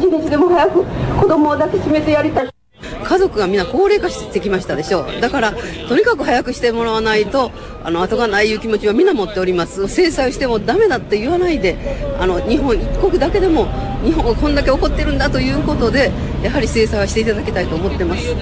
一日でも早く子供を抱きしめてやりたい。家族がみんな高齢化してきましたでしょう。だから、とにかく早くしてもらわないと、あの、後がないいう気持ちはみんな持っております。制裁をしてもダメだって言わないで、あの、日本一国だけでも、日本がこんだけ怒ってるんだということで、やはり制裁はしていただきたいと思ってます。